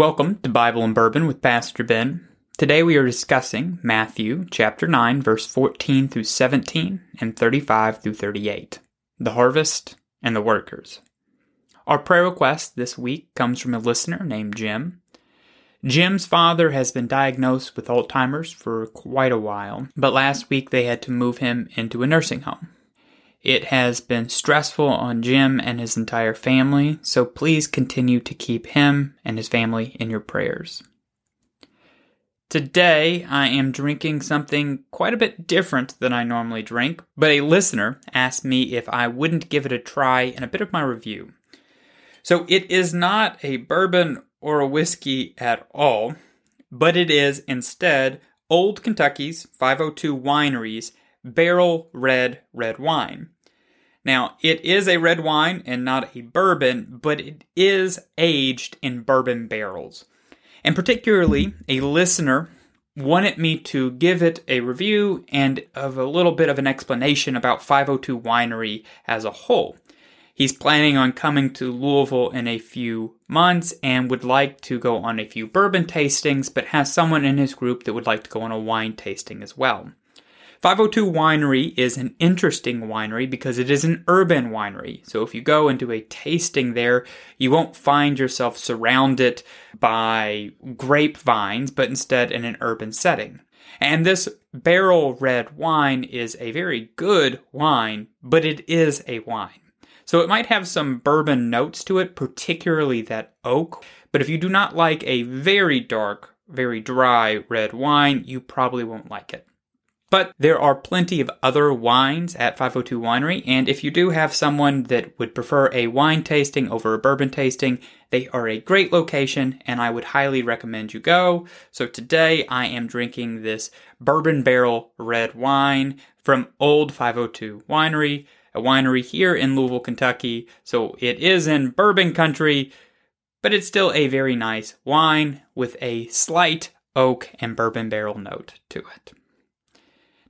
Welcome to Bible and Bourbon with Pastor Ben. Today we are discussing Matthew chapter 9 verse 14 through 17 and 35 through 38. The harvest and the workers. Our prayer request this week comes from a listener named Jim. Jim's father has been diagnosed with Alzheimer's for quite a while, but last week they had to move him into a nursing home. It has been stressful on Jim and his entire family, so please continue to keep him and his family in your prayers. Today, I am drinking something quite a bit different than I normally drink, but a listener asked me if I wouldn't give it a try in a bit of my review. So, it is not a bourbon or a whiskey at all, but it is instead Old Kentucky's 502 Wineries barrel red red wine. Now, it is a red wine and not a bourbon, but it is aged in bourbon barrels. And particularly, a listener wanted me to give it a review and of a little bit of an explanation about 502 Winery as a whole. He's planning on coming to Louisville in a few months and would like to go on a few bourbon tastings, but has someone in his group that would like to go on a wine tasting as well. 502 Winery is an interesting winery because it is an urban winery. So if you go into a tasting there, you won't find yourself surrounded by grapevines, but instead in an urban setting. And this barrel red wine is a very good wine, but it is a wine. So it might have some bourbon notes to it, particularly that oak. But if you do not like a very dark, very dry red wine, you probably won't like it. But there are plenty of other wines at 502 Winery, and if you do have someone that would prefer a wine tasting over a bourbon tasting, they are a great location and I would highly recommend you go. So today I am drinking this bourbon barrel red wine from Old 502 Winery, a winery here in Louisville, Kentucky. So it is in bourbon country, but it's still a very nice wine with a slight oak and bourbon barrel note to it.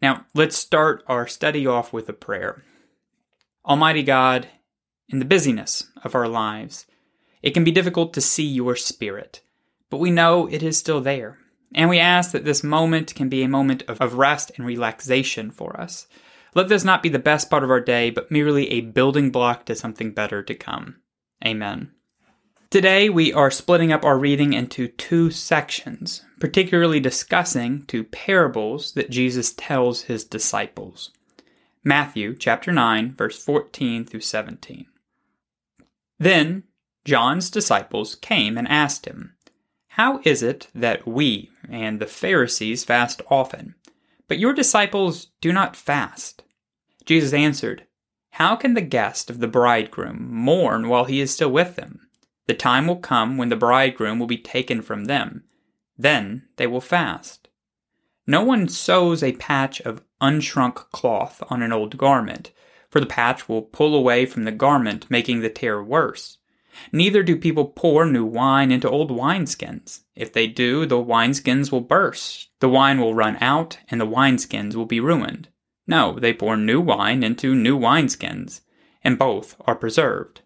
Now, let's start our study off with a prayer. Almighty God, in the busyness of our lives, it can be difficult to see your Spirit, but we know it is still there. And we ask that this moment can be a moment of, rest and relaxation for us. Let this not be the best part of our day, but merely a building block to something better to come. Amen. Today, we are splitting up our reading into two sections, particularly discussing two parables that Jesus tells his disciples. Matthew chapter 9, verse 14 through 17. Then John's disciples came and asked him, How is it that we and the Pharisees fast often, but your disciples do not fast? Jesus answered, How can the guest of the bridegroom mourn while he is still with them? The time will come when the bridegroom will be taken from them. Then they will fast. No one sews a patch of unshrunk cloth on an old garment, for the patch will pull away from the garment, making the tear worse. Neither do people pour new wine into old wineskins. If they do, the wineskins will burst, the wine will run out, and the wineskins will be ruined. No, they pour new wine into new wineskins, and both are preserved.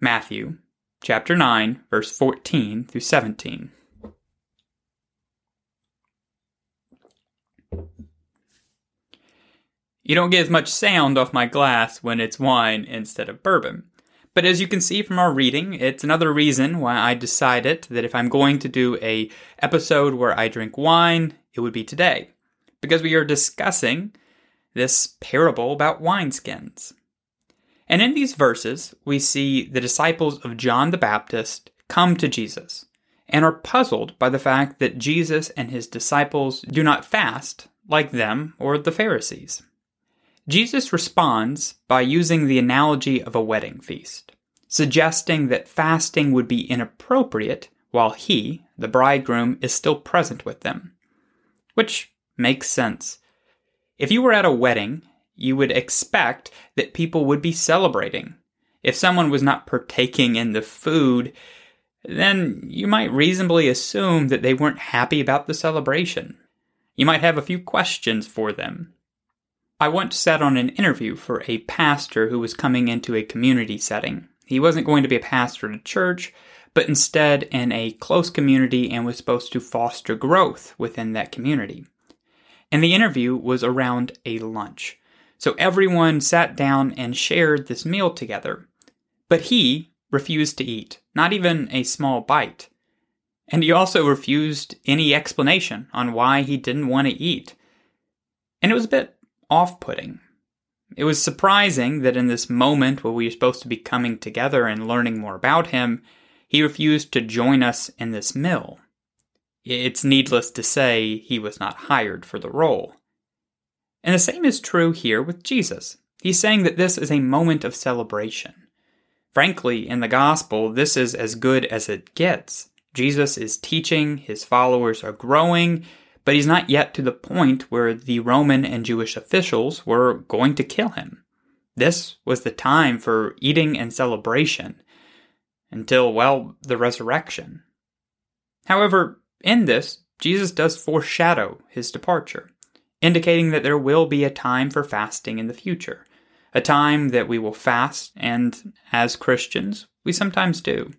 Matthew chapter 9, verse 14 through 17. You don't get as much sound off my glass when it's wine instead of bourbon. But as you can see from our reading, it's another reason why I decided that if I'm going to do a episode where I drink wine, it would be today. Because we are discussing this parable about wineskins. And in these verses, we see the disciples of John the Baptist come to Jesus and are puzzled by the fact that Jesus and his disciples do not fast like them or the Pharisees. Jesus responds by using the analogy of a wedding feast, suggesting that fasting would be inappropriate while he, the bridegroom, is still present with them. Which makes sense. If you were at a wedding you would expect that people would be celebrating. If someone was not partaking in the food, then you might reasonably assume that they weren't happy about the celebration. You might have a few questions for them. I once sat on an interview for a pastor who was coming into a community setting. He wasn't going to be a pastor at a church, but instead in a close community and was supposed to foster growth within that community. And the interview was around a lunch. So everyone sat down and shared this meal together. But he refused to eat, not even a small bite. And he also refused any explanation on why he didn't want to eat. And it was a bit off putting. It was surprising that in this moment where we were supposed to be coming together and learning more about him, he refused to join us in this mill. It's needless to say he was not hired for the role. And the same is true here with Jesus. He's saying that this is a moment of celebration. Frankly, in the gospel, this is as good as it gets. Jesus is teaching, his followers are growing, but he's not yet to the point where the Roman and Jewish officials were going to kill him. This was the time for eating and celebration until, well, the resurrection. However, in this, Jesus does foreshadow his departure, indicating that there will be a time for fasting in the future, a time that we will fast, and as Christians, we sometimes do.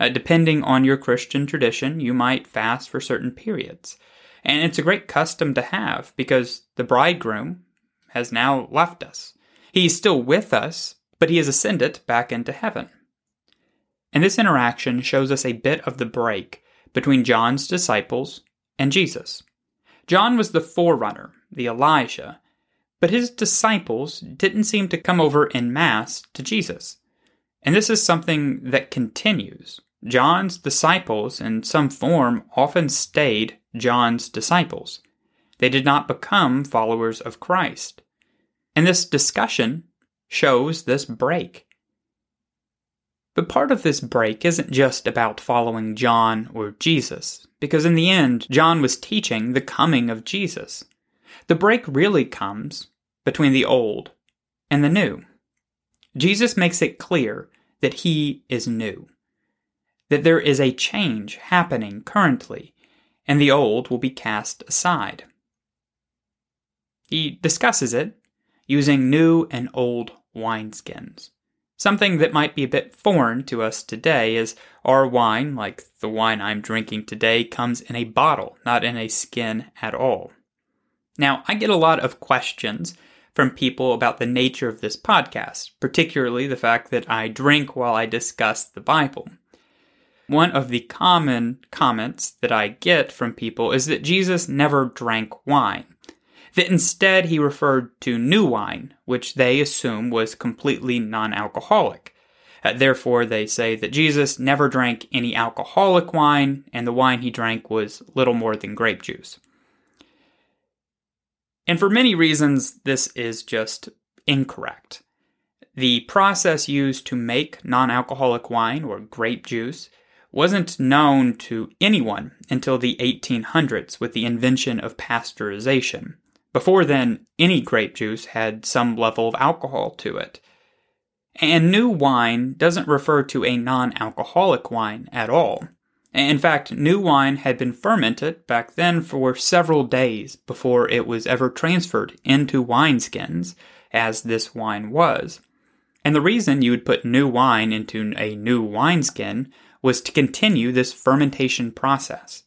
Uh, depending on your Christian tradition, you might fast for certain periods. And it's a great custom to have because the bridegroom has now left us. He's still with us, but he has ascended back into heaven. And this interaction shows us a bit of the break between John's disciples and Jesus. John was the forerunner, the Elijah, but his disciples didn't seem to come over in mass to Jesus. And this is something that continues. John's disciples, in some form, often stayed John's disciples. They did not become followers of Christ. And this discussion shows this break. But part of this break isn't just about following John or Jesus, because in the end, John was teaching the coming of Jesus. The break really comes between the old and the new. Jesus makes it clear that he is new that there is a change happening currently, and the old will be cast aside. He discusses it using new and old wineskins. Something that might be a bit foreign to us today is our wine, like the wine I'm drinking today, comes in a bottle, not in a skin at all. Now, I get a lot of questions from people about the nature of this podcast, particularly the fact that I drink while I discuss the Bible. One of the common comments that I get from people is that Jesus never drank wine, that instead he referred to new wine, which they assume was completely non alcoholic. Uh, therefore, they say that Jesus never drank any alcoholic wine, and the wine he drank was little more than grape juice. And for many reasons, this is just incorrect. The process used to make non alcoholic wine, or grape juice, wasn't known to anyone until the 1800s with the invention of pasteurization. Before then, any grape juice had some level of alcohol to it. And new wine doesn't refer to a non alcoholic wine at all. In fact, new wine had been fermented back then for several days before it was ever transferred into wineskins, as this wine was. And the reason you would put new wine into a new wineskin was to continue this fermentation process.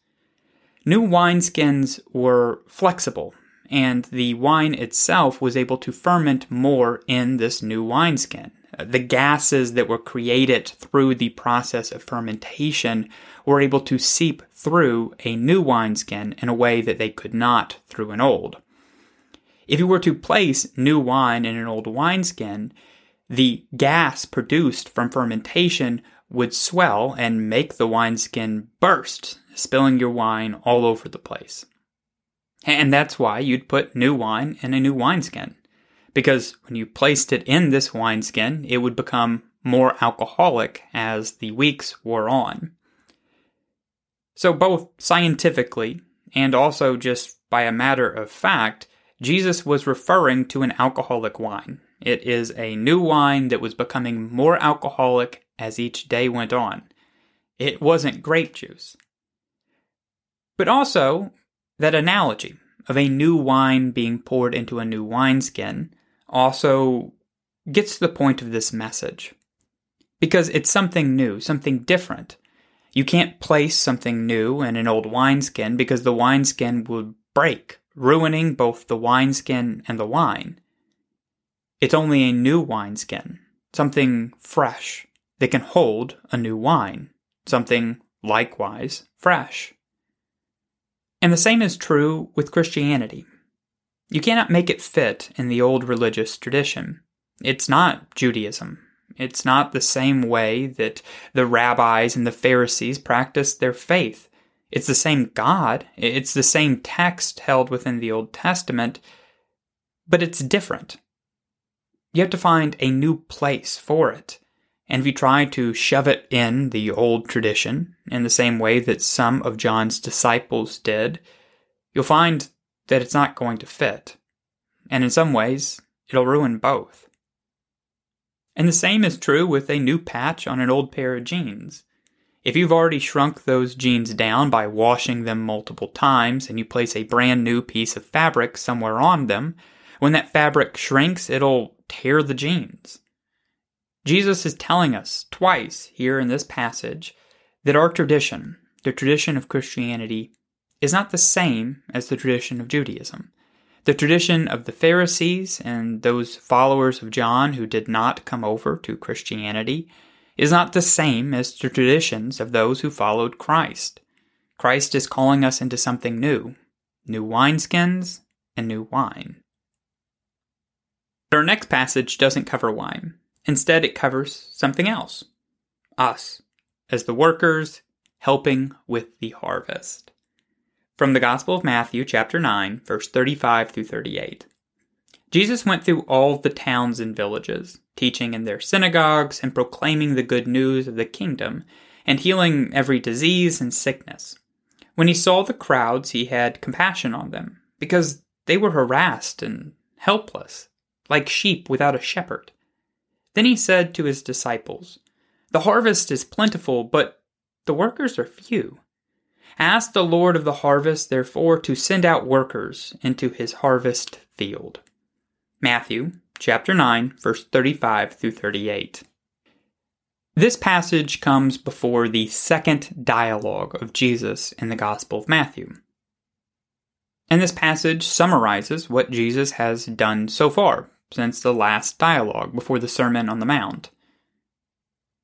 New wineskins were flexible, and the wine itself was able to ferment more in this new wineskin. Uh, the gases that were created through the process of fermentation were able to seep through a new wineskin in a way that they could not through an old. If you were to place new wine in an old wineskin, the gas produced from fermentation would swell and make the wineskin burst, spilling your wine all over the place. And that's why you'd put new wine in a new wineskin. Because when you placed it in this wineskin, it would become more alcoholic as the weeks wore on. So, both scientifically and also just by a matter of fact, Jesus was referring to an alcoholic wine. It is a new wine that was becoming more alcoholic as each day went on. It wasn't grape juice. But also, that analogy of a new wine being poured into a new wineskin also gets to the point of this message. Because it's something new, something different. You can't place something new in an old wineskin because the wineskin would break, ruining both the wineskin and the wine. It's only a new wineskin, something fresh, that can hold a new wine, something likewise fresh. And the same is true with Christianity. You cannot make it fit in the old religious tradition. It's not Judaism. It's not the same way that the rabbis and the Pharisees practiced their faith. It's the same God. It's the same text held within the Old Testament, but it's different. You have to find a new place for it. And if you try to shove it in the old tradition, in the same way that some of John's disciples did, you'll find that it's not going to fit. And in some ways, it'll ruin both. And the same is true with a new patch on an old pair of jeans. If you've already shrunk those jeans down by washing them multiple times and you place a brand new piece of fabric somewhere on them, when that fabric shrinks, it'll tear the jeans. Jesus is telling us twice here in this passage that our tradition, the tradition of Christianity, is not the same as the tradition of Judaism. The tradition of the Pharisees and those followers of John who did not come over to Christianity is not the same as the traditions of those who followed Christ. Christ is calling us into something new new wineskins and new wine. But our next passage doesn't cover wine. Instead, it covers something else us, as the workers helping with the harvest from the Gospel of Matthew, chapter 9, verse 35 through 38. Jesus went through all the towns and villages, teaching in their synagogues and proclaiming the good news of the kingdom, and healing every disease and sickness. When he saw the crowds, he had compassion on them, because they were harassed and helpless, like sheep without a shepherd. Then he said to his disciples, The harvest is plentiful, but the workers are few. Ask the Lord of the harvest, therefore, to send out workers into his harvest field. Matthew chapter 9, verse 35 through 38. This passage comes before the second dialogue of Jesus in the Gospel of Matthew. And this passage summarizes what Jesus has done so far since the last dialogue before the Sermon on the Mount.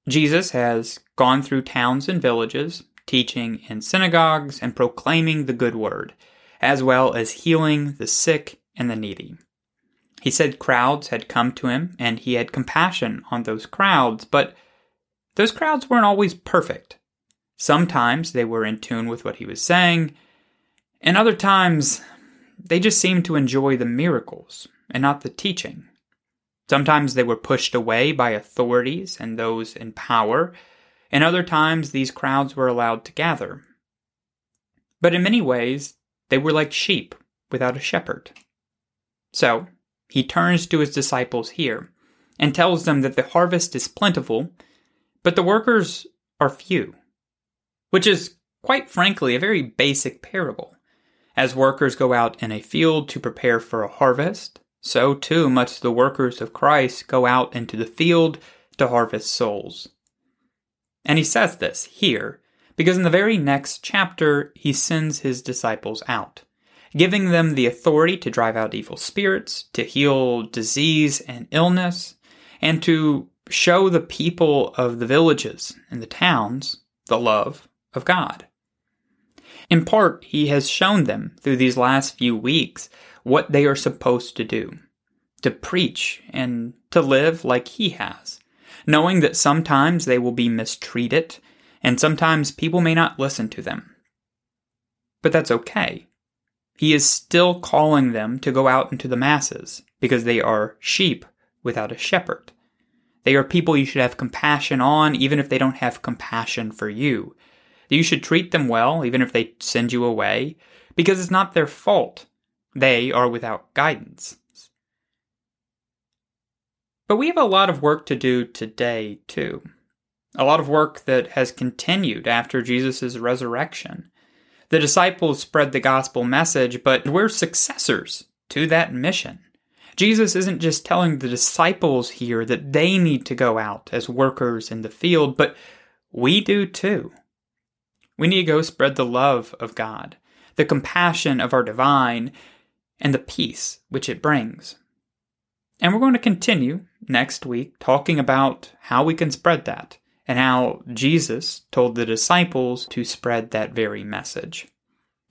Jesus has gone through towns and villages, teaching in synagogues, and proclaiming the good word, as well as healing the sick and the needy. He said crowds had come to him, and he had compassion on those crowds, but those crowds weren't always perfect. Sometimes they were in tune with what he was saying, and other times they just seemed to enjoy the miracles and not the teaching. Sometimes they were pushed away by authorities and those in power, and other times these crowds were allowed to gather. But in many ways, they were like sheep without a shepherd. So, he turns to his disciples here and tells them that the harvest is plentiful, but the workers are few. Which is, quite frankly, a very basic parable. As workers go out in a field to prepare for a harvest, so too must the workers of Christ go out into the field to harvest souls. And he says this here because in the very next chapter, he sends his disciples out, giving them the authority to drive out evil spirits, to heal disease and illness, and to show the people of the villages and the towns the love of God. In part, he has shown them through these last few weeks what they are supposed to do to preach and to live like he has knowing that sometimes they will be mistreated and sometimes people may not listen to them. But that's okay. He is still calling them to go out into the masses because they are sheep without a shepherd. They are people you should have compassion on even if they don't have compassion for you. You should treat them well even if they send you away because it's not their fault. They are without guidance. But we have a lot of work to do today, too. A lot of work that has continued after Jesus' resurrection. The disciples spread the gospel message, but we're successors to that mission. Jesus isn't just telling the disciples here that they need to go out as workers in the field, but we do too. We need to go spread the love of God, the compassion of our divine, and the peace which it brings. And we're going to continue next week talking about how we can spread that and how Jesus told the disciples to spread that very message.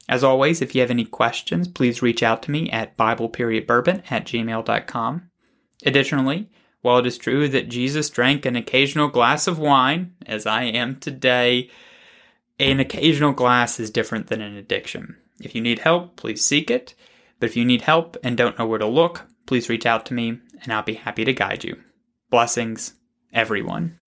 As always, if you have any questions, please reach out to me at BiblePeriodBourbon at gmail.com. Additionally, while it is true that Jesus drank an occasional glass of wine, as I am today, an occasional glass is different than an addiction. If you need help, please seek it. But if you need help and don't know where to look, please reach out to me and I'll be happy to guide you. Blessings, everyone.